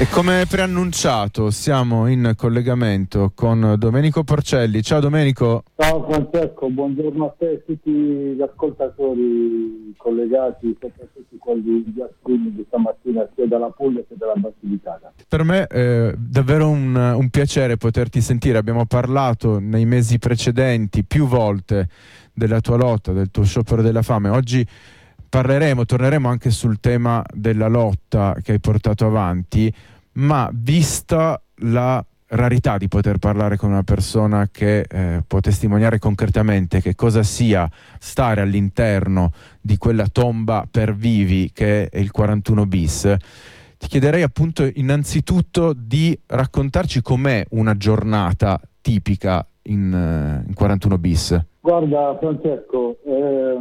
E come preannunciato siamo in collegamento con Domenico Porcelli. Ciao Domenico. Ciao Francesco, buongiorno a te e a tutti gli ascoltatori collegati, soprattutto quelli di Ascuni di stamattina sia dalla Puglia che dalla Basilicata. Per me è davvero un, un piacere poterti sentire. Abbiamo parlato nei mesi precedenti più volte della tua lotta, del tuo sciopero della fame. Oggi parleremo, torneremo anche sul tema della lotta che hai portato avanti, ma vista la rarità di poter parlare con una persona che eh, può testimoniare concretamente che cosa sia stare all'interno di quella tomba per vivi che è il 41 bis, ti chiederei appunto innanzitutto di raccontarci com'è una giornata tipica in, uh, in 41 bis. Guarda Francesco, eh,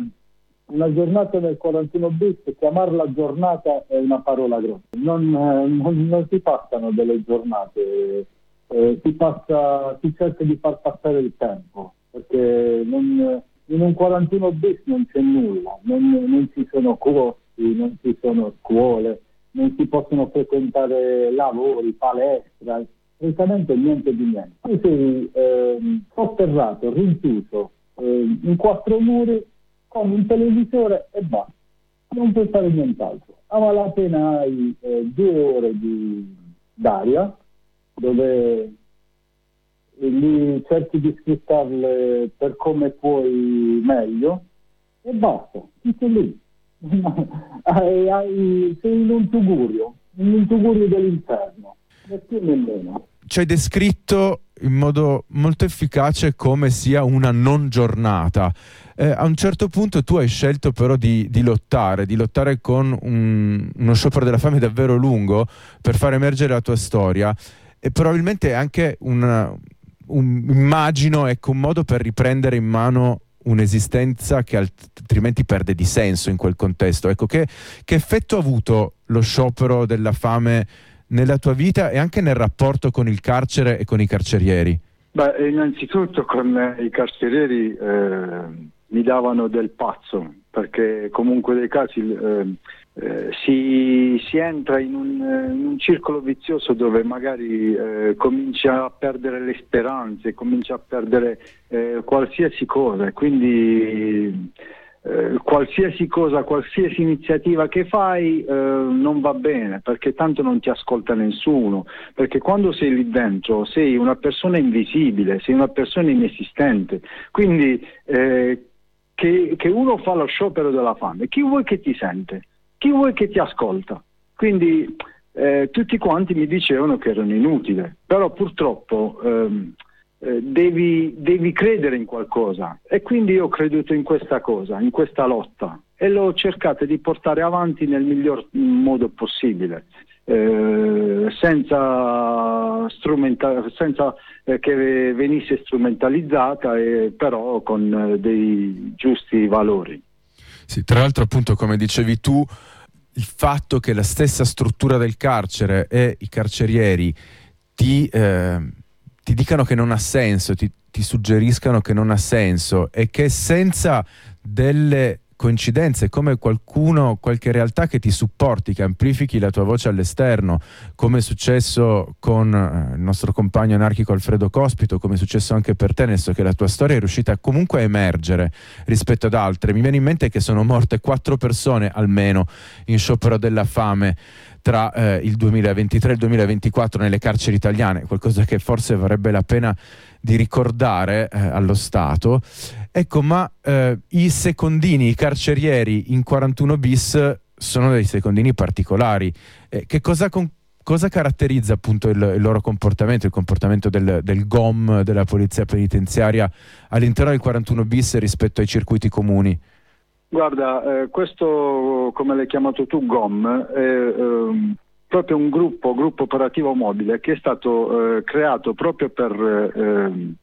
una giornata del 41 bis, chiamarla giornata è una parola grossa. Non, eh, non, non si passano delle giornate, eh, si, passa, si, cerca di far passare il tempo, perché non, in un 41 bis non c'è nulla, non, non ci sono corsi, non ci sono scuole, non si possono frequentare lavori, palestra, assolutamente niente di niente. Tu sei eh, sotterrato, rinchiuso eh, in quattro muri con un televisore e basta, non puoi fare nient'altro. A malapena hai eh, due ore di, d'aria dove lì cerchi di sfruttarle per come puoi meglio e basta, tutto lì. hai, hai, sei in un tugurio, in un tugurio dell'inferno, né più né meno ci hai descritto in modo molto efficace come sia una non giornata. Eh, a un certo punto tu hai scelto però di, di lottare, di lottare con un, uno sciopero della fame davvero lungo per far emergere la tua storia e probabilmente anche un, un, immagino, ecco, un modo per riprendere in mano un'esistenza che altrimenti perde di senso in quel contesto. Ecco, che, che effetto ha avuto lo sciopero della fame nella tua vita e anche nel rapporto con il carcere e con i carcerieri? Beh, innanzitutto con i carcerieri eh, mi davano del pazzo, perché comunque dei casi eh, eh, si, si, entra in un, in un, circolo vizioso dove magari eh, comincia a perdere le speranze, comincia a perdere eh, qualsiasi cosa. Quindi eh, qualsiasi cosa, qualsiasi iniziativa che fai eh, non va bene perché tanto non ti ascolta nessuno, perché quando sei lì dentro sei una persona invisibile, sei una persona inesistente, quindi eh, che, che uno fa lo sciopero della fame, chi vuoi che ti sente? Chi vuoi che ti ascolta? Quindi eh, tutti quanti mi dicevano che erano inutile, però purtroppo ehm, eh, devi, devi, credere in qualcosa e quindi io ho creduto in questa cosa, in questa lotta e l'ho cercata di portare avanti nel miglior modo possibile. Eh, senza, senza eh, che venisse strumentalizzata, però con eh, dei giusti valori. Sì, tra l'altro, appunto, come dicevi tu, il fatto che la stessa struttura del carcere e i carcerieri ti eh, ti dicano che non ha senso, ti, ti suggeriscano che non ha senso e che senza delle coincidenze, come qualcuno, qualche realtà che ti supporti, che amplifichi la tua voce all'esterno, come è successo con eh, il nostro compagno anarchico Alfredo Cospito, come è successo anche per te, nel che la tua storia è riuscita comunque a emergere rispetto ad altre. Mi viene in mente che sono morte quattro persone almeno in sciopero della fame tra eh, il 2023 e il 2024 nelle carceri italiane, qualcosa che forse varrebbe la pena di ricordare eh, allo Stato. Ecco, ma eh, i secondini, i carcerieri in 41 bis sono dei secondini particolari. Eh, che cosa, con, cosa, caratterizza appunto il, il, loro comportamento, il comportamento del, del, GOM, della polizia penitenziaria all'interno del 41 bis rispetto ai circuiti comuni? Guarda, eh, questo come l'hai chiamato tu GOM è eh, proprio un gruppo, gruppo operativo mobile che è stato eh, creato proprio per ehm,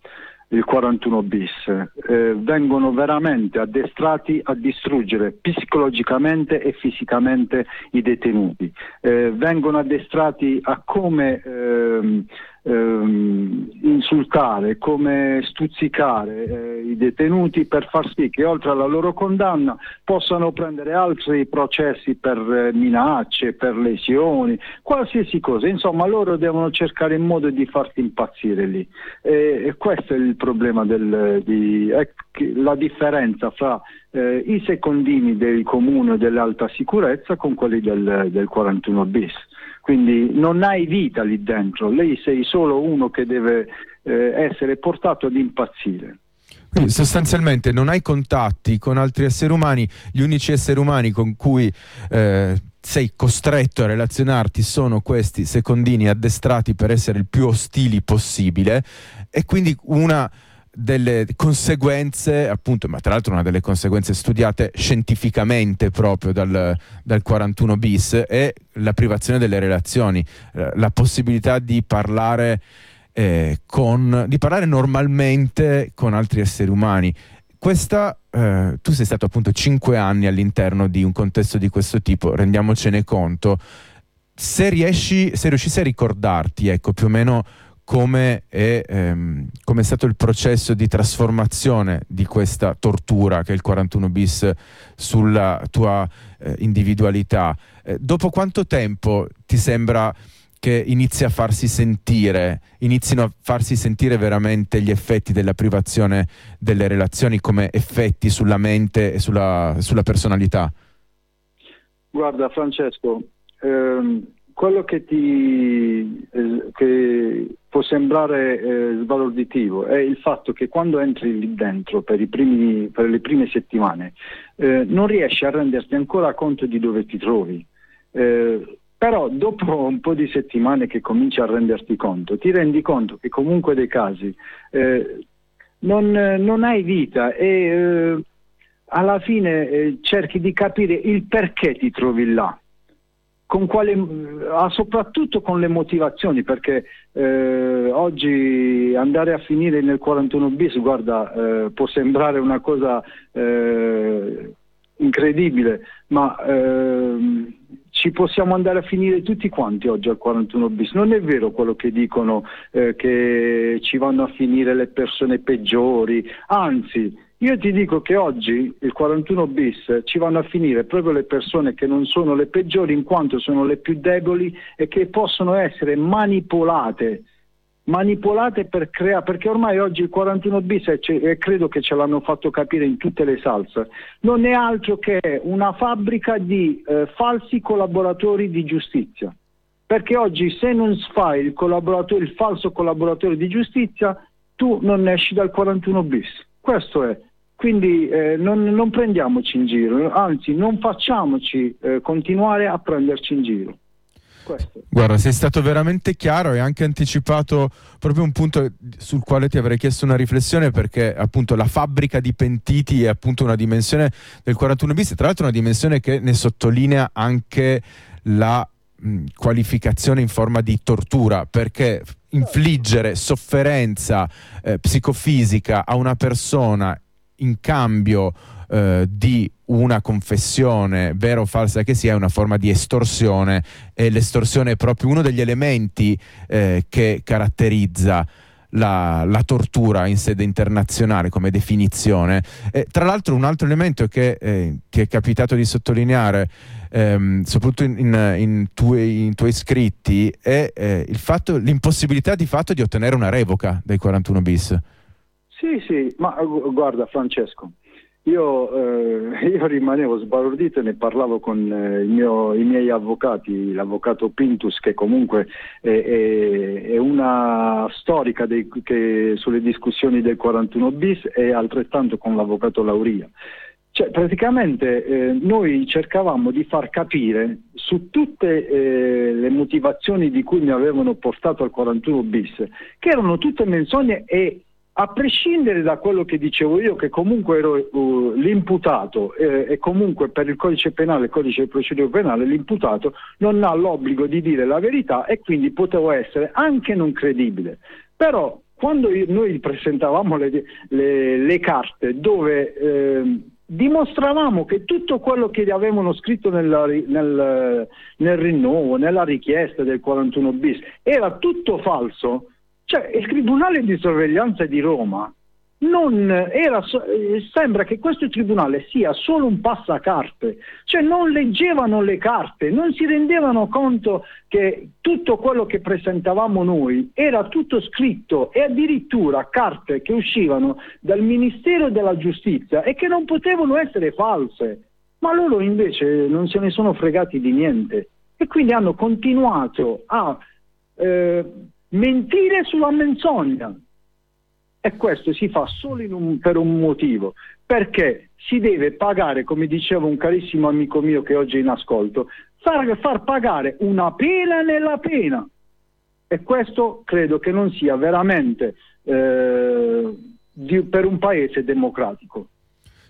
il 41 bis. Eh, vengono veramente addestrati a distruggere psicologicamente e fisicamente i detenuti. Eh, vengono addestrati a come ehm, ehm, insultare, come stuzzicare eh, i detenuti per far sì che oltre alla loro condanna possano prendere altri processi per eh, minacce, per lesioni, qualsiasi cosa. Insomma, loro devono cercare il modo di farti impazzire lì. E, e questo è il problema del, di, la differenza fra eh, i secondini del comune dell'alta sicurezza con quelli del, del 41 bis quindi non hai vita lì dentro, lei sei solo uno che deve eh, essere portato ad impazzire. Quindi sostanzialmente non hai contatti con altri esseri umani, gli unici esseri umani con cui eh, sei costretto a relazionarti sono questi secondini addestrati per essere il più ostili possibile e quindi una delle conseguenze, appunto, ma tra l'altro una delle conseguenze studiate scientificamente proprio dal, dal 41 bis è la privazione delle relazioni, eh, la possibilità di parlare, eh, con, di parlare normalmente con altri esseri umani. Questa, eh, tu sei stato appunto cinque anni all'interno di un contesto di questo tipo, rendiamocene conto. Se riesci, se riuscissi a ricordarti, ecco, più o meno come è, ehm, come è, stato il processo di trasformazione di questa tortura che è il 41 bis sulla tua eh, individualità. Eh, dopo quanto tempo ti sembra che inizi a farsi sentire, inizino a farsi sentire veramente gli effetti della privazione delle relazioni come effetti sulla mente e sulla, sulla personalità? Guarda Francesco, ehm, quello che ti eh, che può sembrare eh, sbalorditivo è il fatto che quando entri lì dentro per, primi, per le prime settimane eh, non riesci a renderti ancora conto di dove ti trovi. Eh, però dopo un po' di settimane che cominci a renderti conto, ti rendi conto che comunque dei casi eh, non, non, hai vita e eh, alla fine cerchi di capire il perché ti trovi là con quale, ah, soprattutto con le motivazioni, perché eh, oggi andare a finire nel 41 bis, guarda, eh, può sembrare una cosa eh, incredibile, ma ehm, ci possiamo andare a finire tutti quanti oggi al 41 bis. Non è vero quello che dicono eh, che ci vanno a finire le persone peggiori, anzi io ti dico che oggi il 41 bis ci vanno a finire proprio le persone che non sono le peggiori in quanto sono le più deboli e che possono essere manipolate manipolate per creare, perché ormai oggi il 41 bis, e credo che ce l'hanno fatto capire in tutte le salse, non è altro che una fabbrica di eh, falsi collaboratori di giustizia. Perché oggi se non fai il, il falso collaboratore di giustizia, tu non esci dal 41 bis. Questo è. Quindi eh, non, non, prendiamoci in giro, anzi non facciamoci eh, continuare a prenderci in giro. Questo. Guarda, sei stato veramente chiaro e anche anticipato proprio un punto sul quale ti avrei chiesto una riflessione perché appunto la fabbrica di pentiti è appunto una dimensione del 41 bis, tra l'altro una dimensione che ne sottolinea anche la mh, qualificazione in forma di tortura perché infliggere sofferenza eh, psicofisica a una persona in cambio eh, di una confessione, vera o falsa che sia, è una forma di estorsione e l'estorsione è proprio uno degli elementi eh, che caratterizza la, la, tortura in sede internazionale come definizione. Eh, tra l'altro un altro elemento che eh, ti è capitato di sottolineare, ehm, soprattutto in, in, in, tuoi, in, tuoi, scritti, è eh, fatto, l'impossibilità di fatto di ottenere una revoca dei 41 bis. Sì, sì, ma guarda Francesco, io, eh, io, rimanevo sbalordito e ne parlavo con eh, mio, i miei avvocati, l'avvocato Pintus che comunque è, è, è una storica dei, che, sulle discussioni del 41 bis e altrettanto con l'avvocato Lauria. Cioè, praticamente eh, noi cercavamo di far capire su tutte eh, le motivazioni di cui mi avevano portato al 41 bis, che erano tutte menzogne e a prescindere da quello che dicevo io, che comunque ero uh, l'imputato eh, e comunque per il codice penale, il codice di procedura penale, l'imputato non ha l'obbligo di dire la verità e quindi potevo essere anche non credibile. Però quando io, noi presentavamo le, le, le carte dove eh, dimostravamo che tutto quello che avevano scritto nella, nel, nel rinnovo, nella richiesta del 41 bis, era tutto falso, Cioè, il Tribunale di sorveglianza di Roma era, eh, sembra che questo tribunale sia solo un passacarte, cioè non leggevano le carte, non si rendevano conto che tutto quello che presentavamo noi era tutto scritto e addirittura carte che uscivano dal Ministero della Giustizia e che non potevano essere false, ma loro invece non se ne sono fregati di niente. E quindi hanno continuato a eh, mentire sulla menzogna e questo si fa solo un, per un motivo, perché si deve pagare, come diceva un carissimo amico mio che oggi è in ascolto, far, far pagare una pena nella pena. E questo credo che non sia veramente eh, di, per un paese democratico.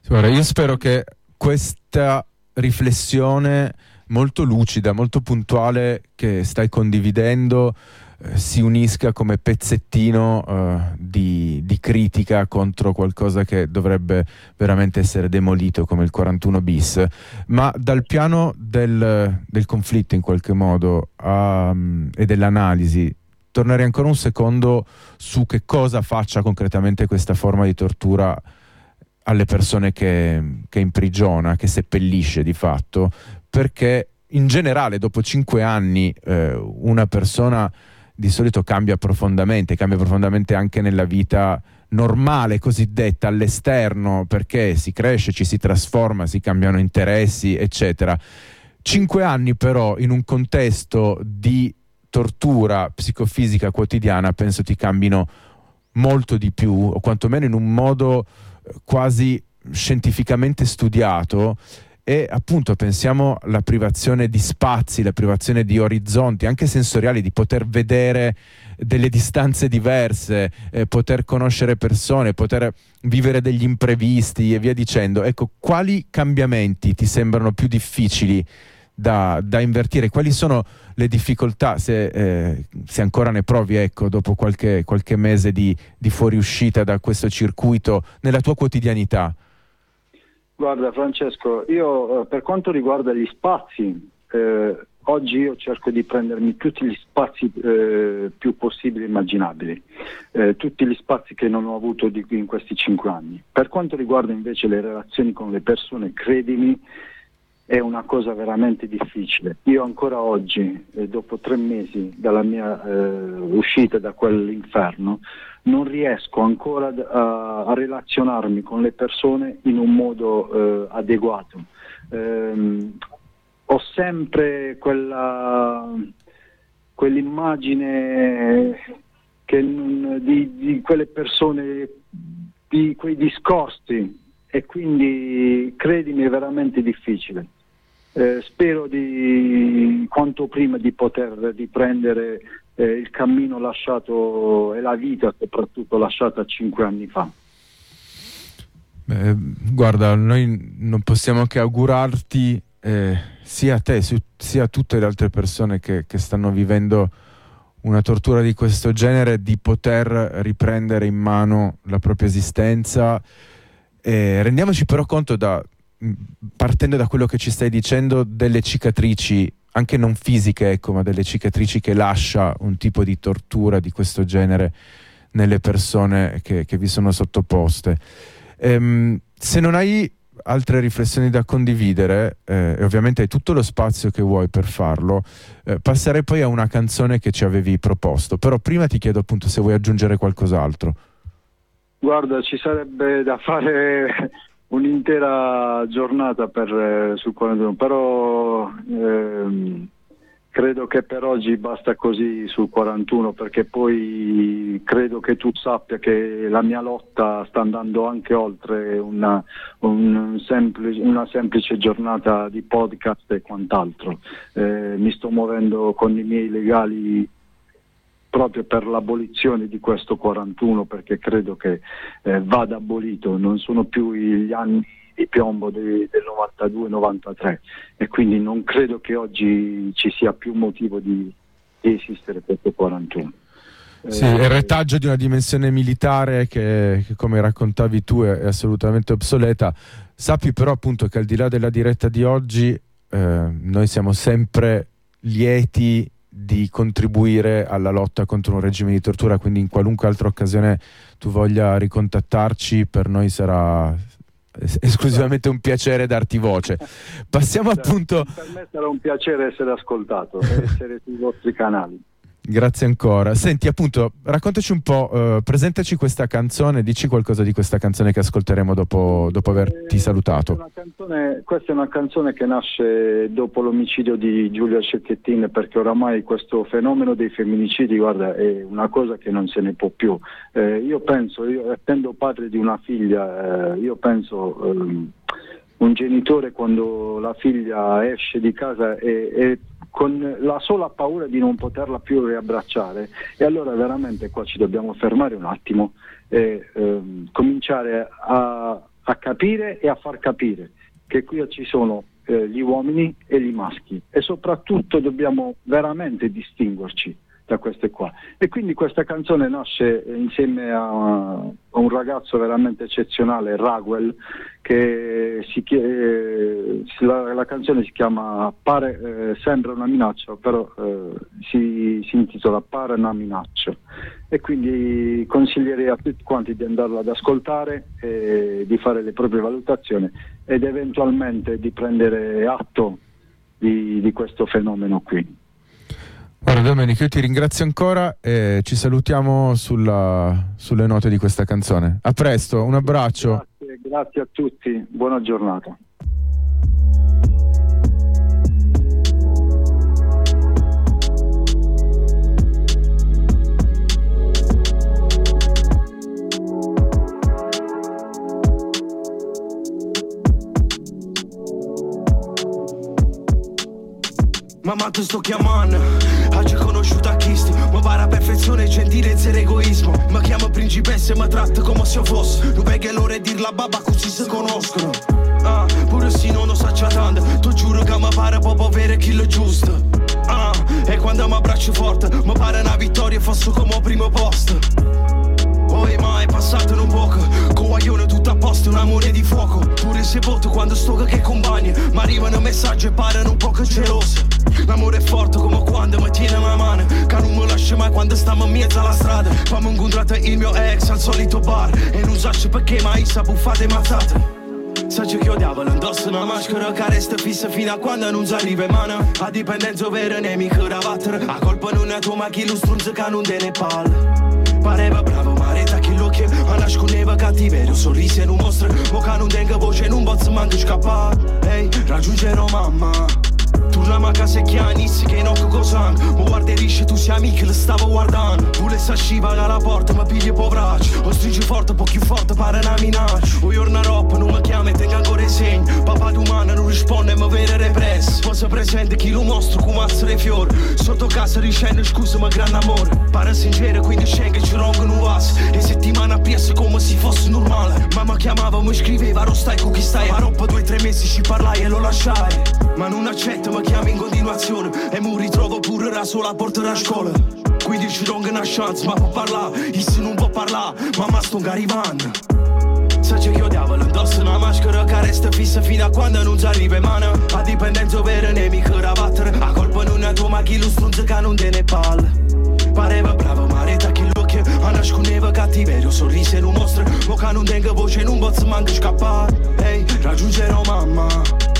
Guarda, io spero che questa riflessione molto lucida, molto puntuale che stai condividendo si unisca come pezzettino uh, di, di, critica contro qualcosa che dovrebbe veramente essere demolito come il 41 bis, ma dal piano del, del conflitto in qualche modo um, e dell'analisi tornerei ancora un secondo su che cosa faccia concretamente questa forma di tortura alle persone che, che imprigiona, che seppellisce di fatto, perché in generale dopo cinque anni eh, una persona di solito cambia profondamente, cambia profondamente anche nella vita normale cosiddetta all'esterno perché si cresce, ci si trasforma, si cambiano interessi, eccetera. Cinque anni però in un contesto di tortura psicofisica quotidiana penso ti cambino molto di più o quantomeno in un modo eh, quasi scientificamente studiato e appunto pensiamo alla privazione di spazi, la privazione di orizzonti, anche sensoriali, di poter vedere delle distanze diverse, eh, poter conoscere persone, poter vivere degli imprevisti e via dicendo. Ecco, quali cambiamenti ti sembrano più difficili da, da invertire? Quali sono le difficoltà, se, eh, se ancora ne provi, ecco, dopo qualche, qualche mese di, di fuoriuscita da questo circuito, nella tua quotidianità? Guarda Francesco, io eh, per quanto riguarda gli spazi, eh, oggi io cerco di prendermi tutti gli spazi eh, più possibili e immaginabili, eh, tutti gli spazi che non ho avuto di, in questi cinque anni. Per quanto riguarda invece le relazioni con le persone, credimi, è una cosa veramente difficile. Io ancora oggi, eh, dopo tre mesi dalla mia eh, uscita da quell'inferno, non riesco ancora a, a, relazionarmi con le persone in un modo eh, adeguato. Ehm, ho sempre quella, quell'immagine che, di, di quelle persone, di quei discorsi e quindi credimi è veramente difficile. Eh, spero di quanto prima di poter riprendere eh, il cammino lasciato e la vita soprattutto lasciata cinque anni fa. Beh, guarda, noi non possiamo che augurarti eh, sia a te sia a tutte le altre persone che, che stanno vivendo una tortura di questo genere di poter riprendere in mano la propria esistenza. Eh, rendiamoci però conto da, partendo da quello che ci stai dicendo, delle cicatrici, anche non fisiche, ecco, ma delle cicatrici che lascia un tipo di tortura di questo genere nelle persone che, che vi sono sottoposte. Ehm, se non hai altre riflessioni da condividere, eh, e ovviamente hai tutto lo spazio che vuoi per farlo, eh, passerei poi a una canzone che ci avevi proposto, però prima ti chiedo appunto se vuoi aggiungere qualcos'altro. Guarda, ci sarebbe da fare un'intera giornata per, eh, sul 41, però ehm, credo che per oggi basta così sul 41 perché poi credo che tu sappia che la mia lotta sta andando anche oltre una, un semplice, una semplice giornata di podcast e quant'altro. Eh, mi sto muovendo con i miei legali proprio per l'abolizione di questo 41 perché credo che eh, vada abolito, non sono più gli anni di piombo de, del 92-93 e quindi non credo che oggi ci sia più motivo di, di esistere questo 41. Sì, il retaggio di una dimensione militare che, che come raccontavi tu è, è, assolutamente obsoleta. Sappi però appunto che al di là della diretta di oggi eh, noi siamo sempre lieti di contribuire alla lotta contro un regime di tortura, quindi in qualunque altra occasione tu voglia ricontattarci, per noi sarà esclusivamente un piacere darti voce. Passiamo appunto... Per me sarà un piacere essere ascoltato, essere sui vostri canali. Grazie ancora. Senti, appunto, raccontaci un po', uh, presentaci questa canzone, dici qualcosa di questa canzone che ascolteremo dopo, dopo averti eh, salutato. Canzone, questa è una canzone che nasce dopo l'omicidio di Giulia Cecchettin, perché oramai questo fenomeno dei femminicidi, guarda, è una cosa che non se ne può più. Eh, io penso, io, essendo padre di una figlia, eh, io penso... Um, un genitore quando la figlia esce di casa e, e con la sola paura di non poterla più riabbracciare. E allora veramente qua ci dobbiamo fermare un attimo e ehm, cominciare a, a, capire e a far capire che qui ci sono eh, gli uomini e gli maschi. E soprattutto dobbiamo veramente distinguerci da queste qua. E quindi questa canzone nasce insieme a, a un ragazzo veramente eccezionale, Raguel, che si, eh, la, la, canzone si chiama Pare, eh, Sembra una minaccia, però eh, si, si, intitola Pare una minaccia. E quindi consiglierei a tutti quanti di andarla ad ascoltare, di fare le proprie valutazioni ed eventualmente di prendere atto di, di questo fenomeno qui. Allora Domenico, io ti ringrazio ancora e ci salutiamo sulla, sulle note di questa canzone. A presto, un abbraccio. Grazie, grazie a tutti, buona giornata. Mamma ti sto chiamando Oggi conosciuto a Cristo Mi pare perfezione, gentilezza ed egoismo. Mi chiamo principessa e mi tratta come se fosse Non perché l'ora è dir la babba così si conoscono? Ah, pure se non lo saccia tanto. Tu giuro che mi pare proprio avere chi lo giusto. Ah, e quando mi abbraccio forte Mi pare una vittoria fosse come primo posto. Poi mai passato un poco Coglione tutto a posto, un amore di fuoco. Pure se voto quando sto che compagni. Ma arrivano messaggi e parano un poco geloso L'amore è forte come quando mi tiene la mano. Che non mi lascia mai quando stiamo in mezzo alla strada. Fammi incontrato il mio ex al solito bar. E non so perché mai sa buffate mazzate. Saggio che odiavo indosso una maschera che resta fissa fino a quando non si arriva in mano. A dipendenza vera nemico da battere. A colpa non è tua ma chi lo strunza che non te ne palle Pareva bravo che l'occhio Ma nascondeva cattiverio, sorrisi e un mostro Mo che non tenga voce non posso manco scappare Ehi, hey, raggiungerò mamma Torniamo a casa e chianissi che non cosa Mi guarderisce tu sei amico, le stavo guardando. Volesse scivare alla porta, ma pigli povraccio O stringi forte, po' più forte, pare una minaccia. O giorno roba, non mi chiama e tengo ancora i segni. Papà d'umana non risponde, ma vede represso Posso presente chi lo mostro come mazzo dei fiori. Sotto casa ricendo scusa, ma grande amore. Pare sincero, quindi scende ci rongono un vaso E settimana a pièce come se fosse normale. Mamma chiamava, mi scriveva, rostai con chi stai? A roba due tre mesi ci parlai e lo lasciai Ma non accetto, ma chiami in continuazione. E mi ritrovo pure da sola porta da scuola. Quindi ci do una chance, ma può parlare. E se non può parlare, mamma sto arrivando Sai che io diavolo indosso una maschera che resta fissa fino a quando non si arriva in mano. A dipendenza vera nemico da battere. A colpa non è tua ma chi lo strunza che non te ne palle Pareva bravo ma reta che l'occhio A nascondeva cattiverio, sorriso e un mostro Mo che non tenga voce non posso manco scappare. Ehi, hey, raggiungerò mamma